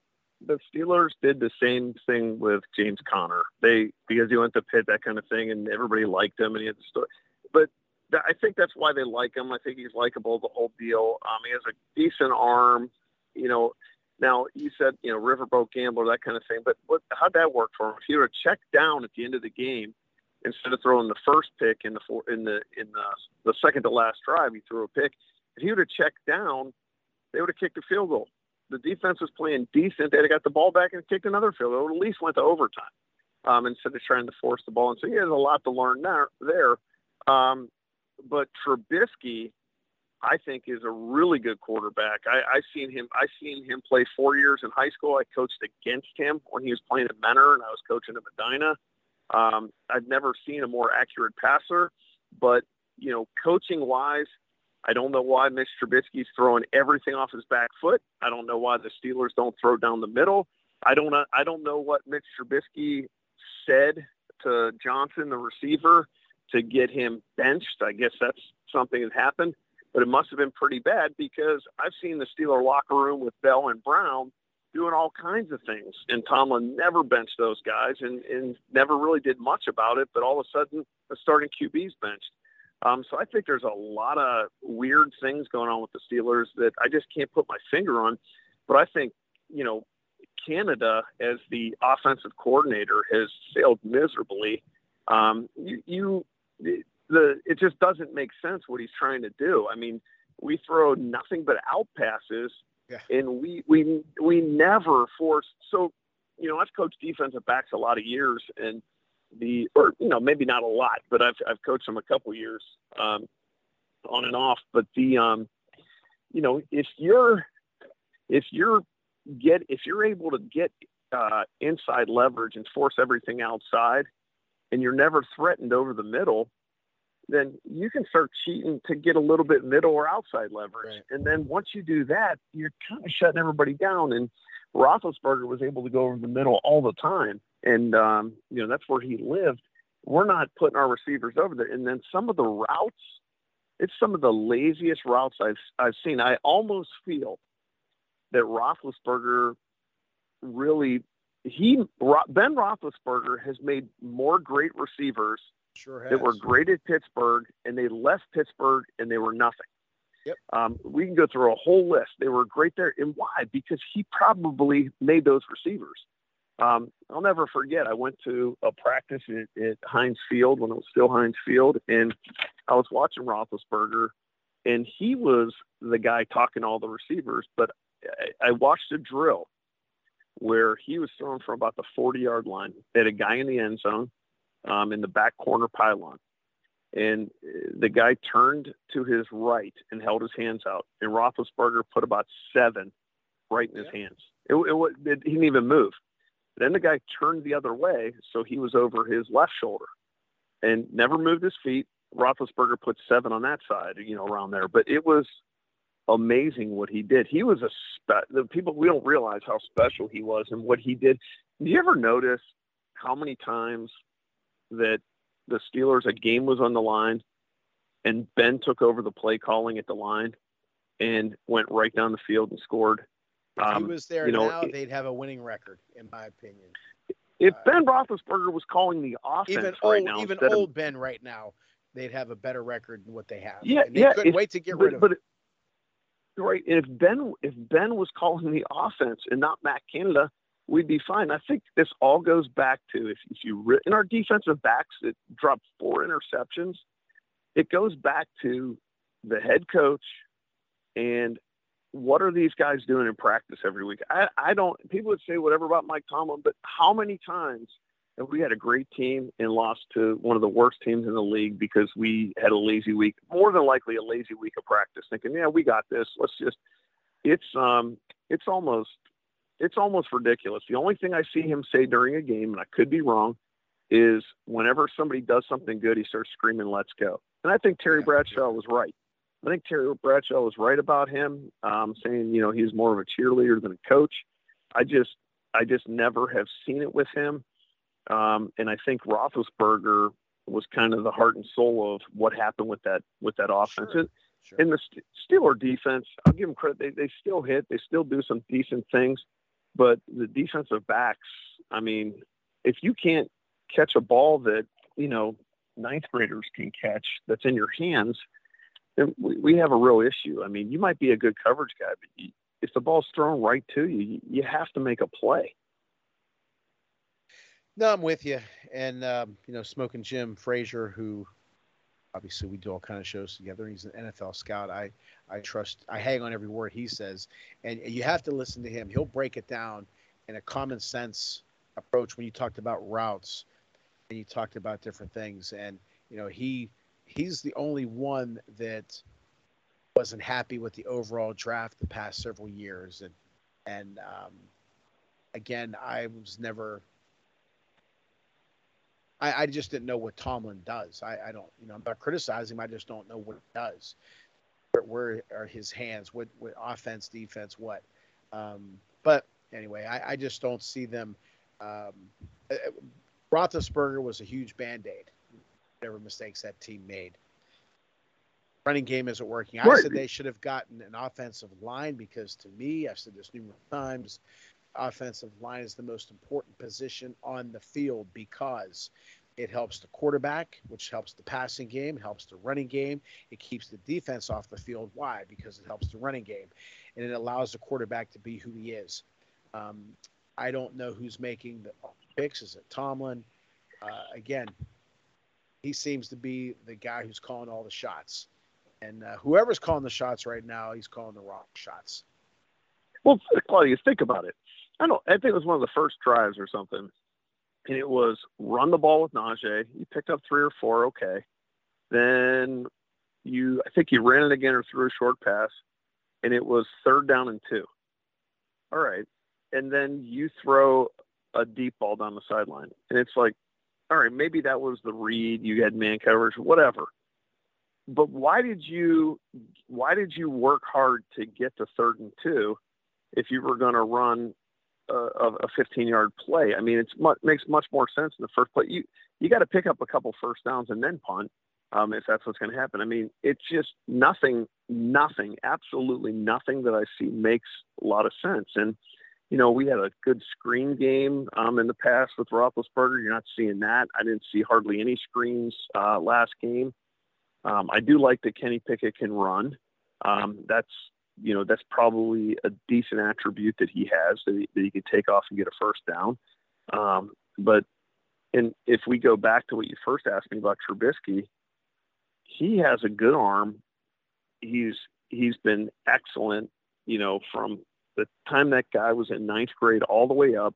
The Steelers did the same thing with James Conner. They because he went to Pitt, that kind of thing, and everybody liked him, and he had the story. But I think that's why they like him. I think he's likable, the whole deal. Um, he has a decent arm. You know, now you said you know riverboat gambler, that kind of thing. But what? How'd that work for him? If he were to check down at the end of the game instead of throwing the first pick in the four, in the in the, the second to last drive, he threw a pick. If he would have checked down, they would have kicked a field goal. The defense was playing decent. They'd have got the ball back and kicked another field goal. At least went to overtime um, instead of trying to force the ball. And so he has a lot to learn there. there. Um, but Trubisky, I think, is a really good quarterback. I, I've seen him. I've seen him play four years in high school. I coached against him when he was playing at Mentor, and I was coaching at Medina. Um, I've never seen a more accurate passer, but you know, coaching wise, I don't know why Mitch Trubisky's throwing everything off his back foot. I don't know why the Steelers don't throw down the middle. I don't. I don't know what Mitch Trubisky said to Johnson, the receiver, to get him benched. I guess that's something that happened, but it must have been pretty bad because I've seen the Steeler locker room with Bell and Brown doing all kinds of things. And Tomlin never benched those guys and, and never really did much about it. But all of a sudden, the starting QB's benched. Um, so I think there's a lot of weird things going on with the Steelers that I just can't put my finger on. But I think, you know, Canada as the offensive coordinator has failed miserably. Um, you, you the it just doesn't make sense what he's trying to do. I mean, we throw nothing but out passes yeah. And we we we never forced. So, you know, I've coached defensive backs a lot of years, and the or you know maybe not a lot, but I've I've coached them a couple years um, on and off. But the um, you know, if you're if you're get if you're able to get uh, inside leverage and force everything outside, and you're never threatened over the middle, then you can start cheating to get a little bit middle or outside leverage. Right. And then once you do that, you're kind of shutting everybody down. And Roethlisberger was able to go over the middle all the time, and um, you know that's where he lived. We're not putting our receivers over there. And then some of the routes, it's some of the laziest routes I've I've seen. I almost feel that Roethlisberger really he Ben Roethlisberger has made more great receivers sure that were great at Pittsburgh, and they left Pittsburgh and they were nothing. Yep. Um, we can go through a whole list. They were great there, and why? Because he probably made those receivers. Um, I'll never forget. I went to a practice at, at Heinz Field when it was still Heinz Field, and I was watching Roethlisberger, and he was the guy talking to all the receivers. But I, I watched a drill where he was throwing from about the 40 yard line. They had a guy in the end zone um, in the back corner pylon. And the guy turned to his right and held his hands out. And Roethlisberger put about seven right in his yeah. hands. It, it, it, he didn't even move. Then the guy turned the other way, so he was over his left shoulder and never moved his feet. Roethlisberger put seven on that side, you know, around there. But it was amazing what he did. He was a spe- the people we don't realize how special he was and what he did. Do you ever notice how many times that the Steelers a game was on the line and Ben took over the play calling at the line and went right down the field and scored. If um, he was there you know, now, they'd have a winning record, in my opinion. If uh, Ben Roethlisberger was calling the offense even right old, now, even old of, Ben right now, they'd have a better record than what they have. Yeah, and they yeah. couldn't if, wait to get but, rid of. But, right. if Ben if Ben was calling the offense and not Matt Canada, we'd be fine. I think this all goes back to if, if you in our defensive backs that dropped four interceptions, it goes back to the head coach and what are these guys doing in practice every week? I, I don't. People would say whatever about Mike Tomlin, but how many times have we had a great team and lost to one of the worst teams in the league because we had a lazy week? More than likely, a lazy week of practice, thinking, "Yeah, we got this. Let's just." It's um, it's almost it's almost ridiculous. The only thing I see him say during a game, and I could be wrong, is whenever somebody does something good, he starts screaming, "Let's go!" And I think Terry Bradshaw was right. I think Terry Bradshaw was right about him, um, saying you know he's more of a cheerleader than a coach. I just I just never have seen it with him, um, and I think Roethlisberger was kind of the heart and soul of what happened with that with that offense. Sure. And, sure. and the Steeler defense, I'll give them credit. They they still hit. They still do some decent things. But the defensive backs, I mean, if you can't catch a ball that, you know, ninth graders can catch that's in your hands, then we, we have a real issue. I mean, you might be a good coverage guy, but you, if the ball's thrown right to you, you have to make a play. No, I'm with you. And, um, you know, Smoking Jim Frazier, who obviously we do all kind of shows together. He's an NFL scout. I I trust. I hang on every word he says, and you have to listen to him. He'll break it down in a common sense approach when you talked about routes and you talked about different things. And you know he he's the only one that wasn't happy with the overall draft the past several years and and um, again I was never I, I just didn't know what Tomlin does. I, I don't, you know, I'm not criticizing him. I just don't know what he does. Where, where are his hands? What, what offense, defense, what? Um, but anyway, I, I just don't see them. Um, uh, Roethlisberger was a huge band aid, whatever mistakes that team made. Running game isn't working. I said they should have gotten an offensive line because to me, I've said this numerous times, offensive line is the most important position on the field because it helps the quarterback, which helps the passing game, helps the running game. It keeps the defense off the field. Why? Because it helps the running game, and it allows the quarterback to be who he is. Um, I don't know who's making the picks. Is it Tomlin? Uh, again, he seems to be the guy who's calling all the shots, and uh, whoever's calling the shots right now, he's calling the wrong shots. Well, Claudius, think about it. I don't. I think it was one of the first drives or something, and it was run the ball with Najee. You picked up three or four, okay. Then you, I think you ran it again or threw a short pass, and it was third down and two. All right, and then you throw a deep ball down the sideline, and it's like, all right, maybe that was the read. You had man coverage, whatever. But why did you why did you work hard to get to third and two if you were going to run a, a 15 yard play? I mean, it makes much more sense in the first play. You you got to pick up a couple first downs and then punt um, if that's what's going to happen. I mean, it's just nothing, nothing, absolutely nothing that I see makes a lot of sense. And you know, we had a good screen game um, in the past with Roethlisberger. You're not seeing that. I didn't see hardly any screens uh, last game. Um, I do like that Kenny Pickett can run. Um, that's you know that's probably a decent attribute that he has that he, that he can take off and get a first down. Um, but and if we go back to what you first asked me about Trubisky, he has a good arm. He's he's been excellent. You know, from the time that guy was in ninth grade all the way up,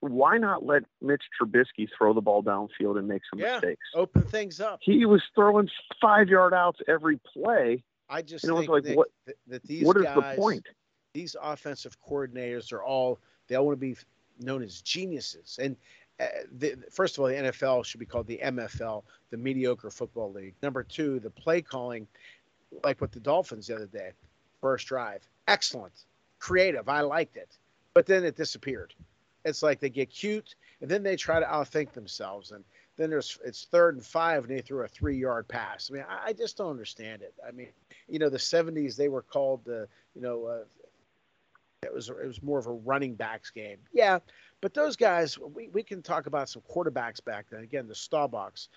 why not let Mitch Trubisky throw the ball downfield and make some yeah, mistakes? Open things up. He was throwing five yard outs every play. I just think like, Nick, what, that, that these what is guys, the point? These offensive coordinators are all they all want to be known as geniuses. And uh, the, first of all, the NFL should be called the MFL, the Mediocre Football League. Number two, the play calling, like with the Dolphins the other day, first drive, excellent, creative. I liked it, but then it disappeared. It's like they get cute and then they try to outthink themselves. And then there's it's third and five and they threw a three yard pass. I mean, I, I just don't understand it. I mean, you know, the 70s they were called the, you know, uh, it was it was more of a running backs game. Yeah, but those guys, we, we can talk about some quarterbacks back then. Again, the Staubachs,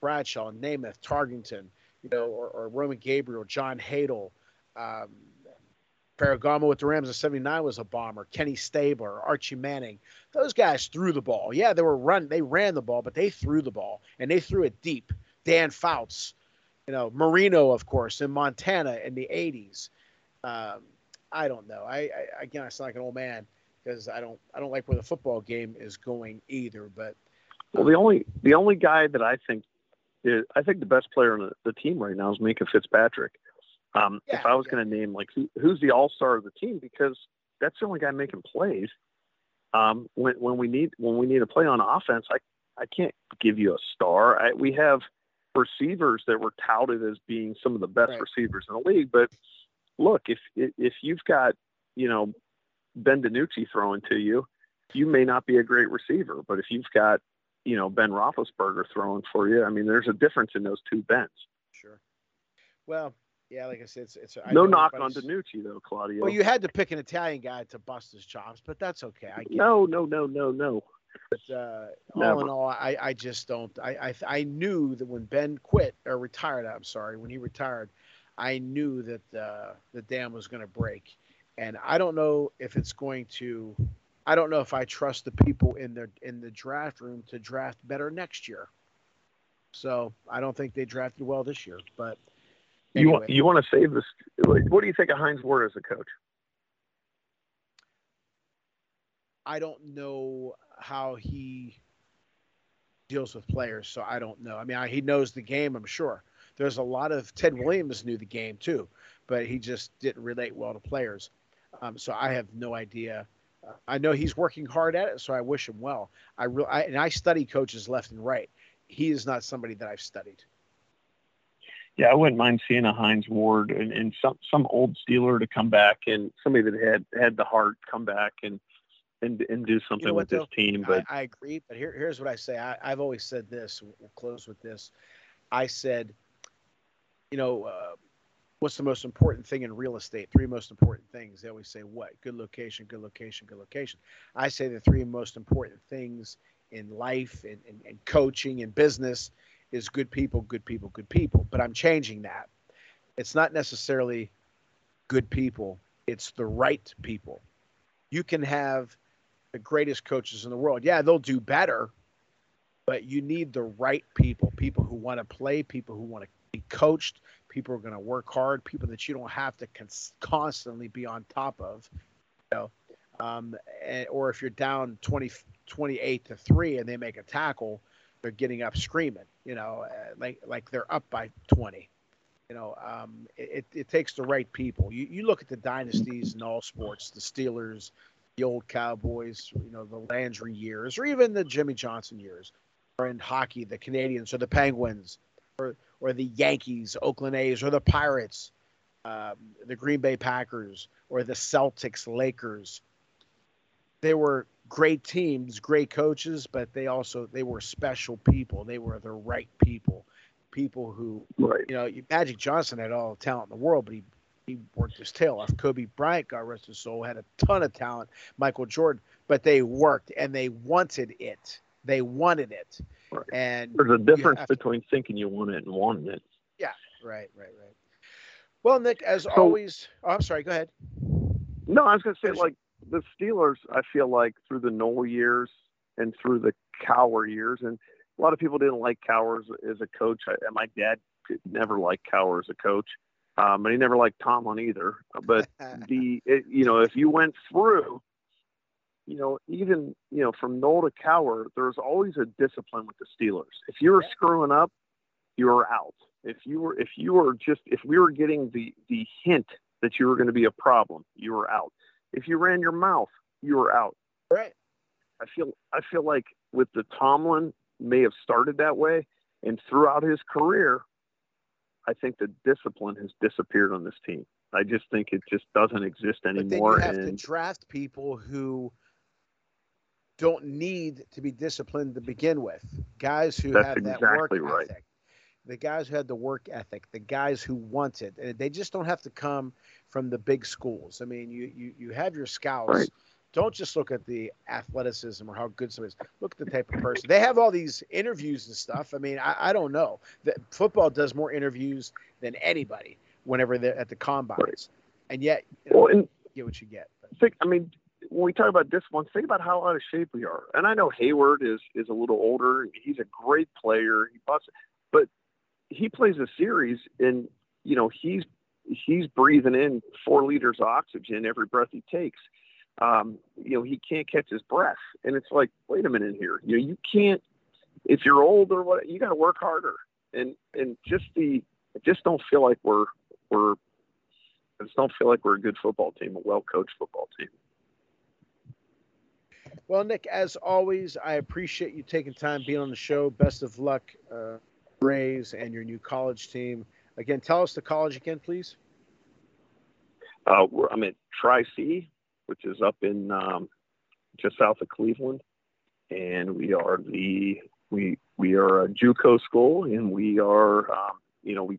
Bradshaw, Namath, Tarkenton, you know, or, or Roman Gabriel, John Hadl, um, Ferragamo with the Rams in 79 was a bomber. Kenny Stabler, Archie Manning. Those guys threw the ball. Yeah, they were run they ran the ball, but they threw the ball and they threw it deep. Dan Fouts, you know, Marino, of course, in Montana in the 80s. Um, I don't know. I, I again I sound like an old man because I don't I don't like where the football game is going either. But well, the only the only guy that I think is, I think the best player on the, the team right now is Minkah Fitzpatrick. Um, Yeah, if I was yeah. going to name like who, who's the all star of the team, because that's the only guy making plays. Um, when when we need when we need a play on offense, I I can't give you a star. I, we have receivers that were touted as being some of the best Right. receivers in the league, but look, if if you've got you know Ben DiNucci throwing to you, you may not be a great receiver, but if you've got you know Ben Roethlisberger throwing for you, I mean, there's a difference in those two Bens. sure. Well, yeah, like I said, it's, it's no knock on DiNucci though, Claudio. Well, you had to pick an Italian guy to bust his chops, but that's okay. I get no, no, no, no, no. But, uh, all in all, I, I just don't. I, I I knew that when Ben quit or retired, I'm sorry, when he retired, I knew that uh, the dam was going to break, and I don't know if it's going to. I don't know if I trust the people in the in the draft room to draft better next year. So I don't think they drafted well this year. But You want you want to save this? like, What do you think of Hines Ward as a coach? I don't know how he deals with players, so I don't know. I mean, I, he knows the game, I'm sure. There's a lot of Ted Williams knew the game too, but he just didn't relate well to players. Um, so I have no idea. Uh, I know he's working hard at it, so I wish him well. I real I, and I study coaches left and right. He is not somebody that I've studied. Yeah, I wouldn't mind seeing a Hines Ward and, and some some old Steeler to come back and somebody that had had the heart come back and and and do something what, with this though? team. But I, I agree, but here, here's what I say. I, I've always said this. We'll close with this. I said, you know, uh, what's the most important thing in real estate? Three most important things. They always say what? Good location, good location, good location. I say the three most important things in life and, and, and coaching and business is good people, good people, good people. But I'm changing that. It's not necessarily good people. It's the right people. You can have the greatest coaches in the world. Yeah, they'll do better, but you need the right people, people who want to play, people who want to be coached, people who are going to work hard, people that you don't have to cons- constantly be on top of, you know. Um, and, or if you're down 20, 28 to 3 and they make a tackle, they're getting up screaming, you know, uh, like like they're up by 20. You know, um, it, it takes the right people. You, you look at the dynasties in all sports, the Steelers, the old Cowboys, you know, the Landry years, or even the Jimmy Johnson years, or in hockey, the Canadiens or the Penguins, or or the Yankees, Oakland A's, or the Pirates, um, the Green Bay Packers, or the Celtics, Lakers. They were great teams, great coaches, but they also they were special people. They were the right people, people who, Right. you know, Magic Johnson had all the talent in the world, but he he worked his tail off. Kobe Bryant, God rest his soul, had a ton of talent. Michael Jordan, but they worked and they wanted it. They wanted it, Right. and There's a difference to- between thinking you want it and wanting it. Yeah. Right, right, right. Well, Nick, as So- always, oh, I'm sorry. Go ahead. No, I was going to say, like, the Steelers, I feel like through the Noll years and through the Cowher years, and a lot of people didn't like Cowher as, a coach. I, my dad could never liked Cowher as a coach, um, and he never liked Tomlin either. But the, it, you know, if you went through, you know, even, you know, from Noll to Cowher, there's always a discipline with the Steelers. If you were Yeah. screwing up, you were out. If you were, if you were just, if we were getting the, the hint that you were going to be a problem, you were out. If you ran your mouth, you were out. right. I feel I feel like with the Tomlin may have started that way, and throughout his career, I think the discipline has disappeared on this team. I just think it just doesn't exist But then you anymore. have to And draft people who don't need to be disciplined to begin with. Guys who have that work exactly right. The guys who had the work ethic, the guys who want it. And they just don't have to come from the big schools. I mean, you you, you have your scouts. Right. Don't just look at the athleticism or how good somebody is. Look at the type of person. They have all these interviews and stuff. I mean, I, I don't know. The, football does more interviews than anybody whenever they're at the combines. And yet, you know, well, and you get what you get. But think I mean when we talk about discipline, think about how out of shape we are. And I know Heyward is is a little older. He's a great player. He busts, but he plays a series, and you know he's he's breathing in four liters of oxygen every breath he takes. Um, you know he can't catch his breath, and it's like, wait a minute here. You know you can't if you're old or what. You got to work harder, and and just the I just don't feel like we're we're I just don't feel like we're a good football team, a well coached football team. Well, Nick, as always, I appreciate you taking time being on the show. Best of luck, uh, Rays, and your new college team. Again, tell us the college again, please. Uh, I'm at Tri C, which is up in um, just south of Cleveland, and we are the we we are a JUCO school, and we are um, you know we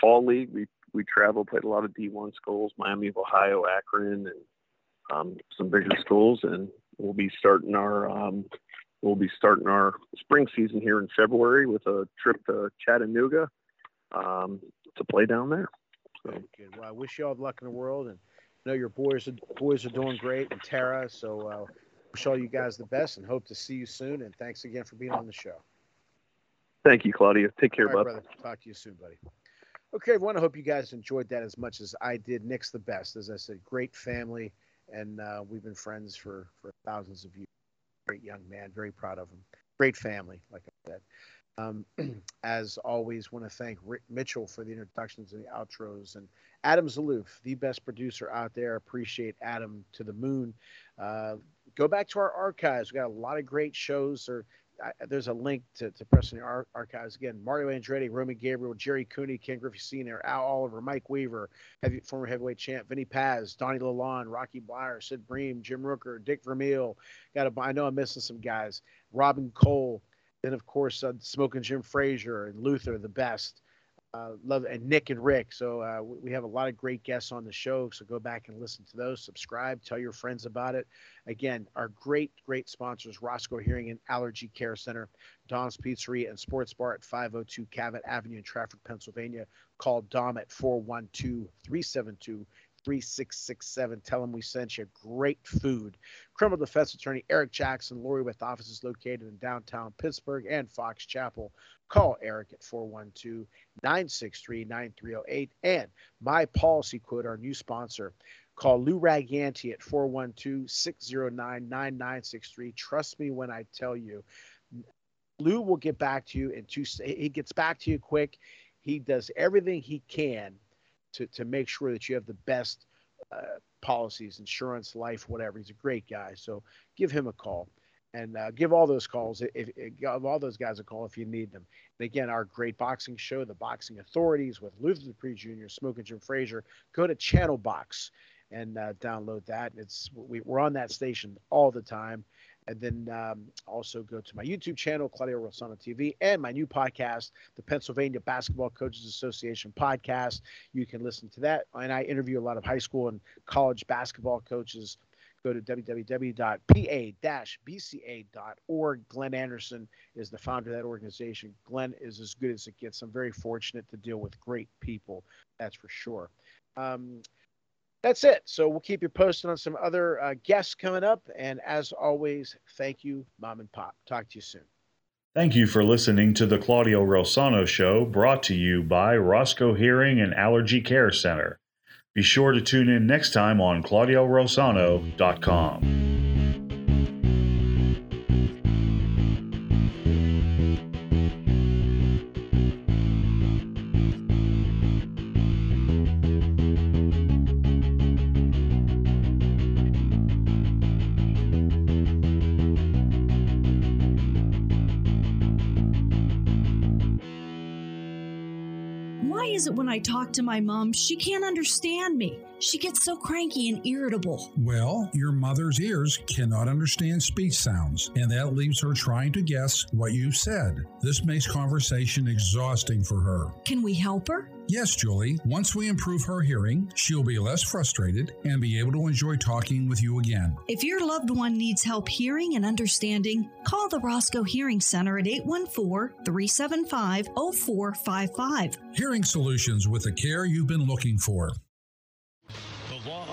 fall league. We we travel, played a lot of D1 schools, Miami of Ohio, Akron, and um, some bigger schools, and we'll be starting our um, we'll be starting our spring season here in February with a trip to Chattanooga um, to play down there. So. Good. Well, I wish you all the luck in the world, and I know your boys are boys are doing great, and Tara. So uh, wish all you guys the best, and hope to see you soon. And thanks again for being on the show. Thank you, Claudio. Take care, right, brother. Talk to you soon, buddy. Okay, everyone. I hope you guys enjoyed that as much as I did. Nick's the best, as I said. Great family, and uh, we've been friends for for thousands of years. Great young man. Very proud of him. Great family, like I said. Um, as always, want to thank Rick Mitchell for the introductions and the outros, and Adam Zaloof, the best producer out there. Appreciate Adam to the moon. Uh, go back to our archives. We got a lot of great shows. Or I, there's a link to, to ar- archives again. Mario Andretti, Roman Gabriel, Jerry Cooney, Ken Griffey Sr., Al Oliver, Mike Weaver, heavy, former heavyweight champ, Vinny Paz, Donnie Lalonde, Rocky Bleier, Sid Bream, Jim Rooker, Dick Vermeil. Got to I know I'm missing some guys. Robin Cole. Then of course uh, Smoking Jim Frazier and Luther, the best. Uh, love and Nick and Rick. So uh, we have a lot of great guests on the show. So go back and listen to those. Subscribe. Tell your friends about it. Again, our great, great sponsors: Roscoe Hearing and Allergy Care Center, Dom's Pizzeria and Sports Bar at 502 Cavitt Avenue in Trafford, Pennsylvania. Call Dom at 412 372 3667. Tell them we sent you great food. Criminal defense attorney Eric Jackson, Lori with offices located in downtown Pittsburgh and Fox Chapel. Call Eric at 412 963 9308. And My Policy Quote, our new sponsor. Call Lou Raganti at 412 609 9963. Trust me when I tell you, Lou will get back to you in two. He gets back to you quick. He does everything he can to, to make sure that you have the best policies, insurance, life, whatever. He's a great guy. So give him a call and uh, give all those calls if, if, give all those guys a call if you need them. And again, our great boxing show, the Boxing Authorities with Luther Dupree Jr., Smoking Jim Frazier. Go to Channel Box and uh, download that. It's we, are on that station all the time. And then um, also go to my YouTube channel, Claudio Rosano TV, and my new podcast, the Pennsylvania Basketball Coaches Association podcast. You can listen to that. And I interview a lot of high school and college basketball coaches go to www.pa-bca.org. Glenn Anderson is the founder of that organization. Glenn is as good as it gets. I'm very fortunate to deal with great people, that's for sure. Um, that's it. So we'll keep you posted on some other uh, guests coming up. And as always, thank you, Mom and Pop. Talk to you soon. Thank you for listening to the Claudio Rosano Show, brought to you by Roscoe Hearing and Allergy Care Center. Be sure to tune in next time on ClaudioRosano.com. talk to my mom, she can't understand me? She gets so cranky and irritable. Well, your mother's ears cannot understand speech sounds, and that leaves her trying to guess what you said. This makes conversation exhausting for her. Can we help her? Yes, Julie. Once we improve her hearing, she'll be less frustrated and be able to enjoy talking with you again. If your loved one needs help hearing and understanding, call the Roscoe Hearing Center at 814 375 0455. Hearing solutions with the care you've been looking for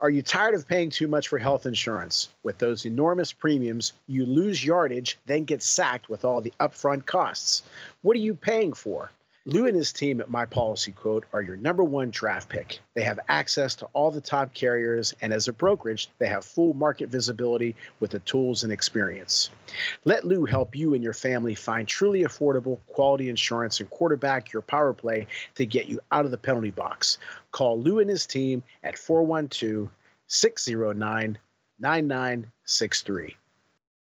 Are you tired of paying too much for health insurance? With those enormous premiums, you lose yardage, then get sacked with all the upfront costs. What are you paying for? Lou and his team at My Policy Quote are your number one draft pick. They have access to all the top carriers, and as a brokerage, they have full market visibility with the tools and experience. Let Lou help you and your family find truly affordable, quality insurance and quarterback your power play to get you out of the penalty box. Call Lou and his team at 412 609 9963.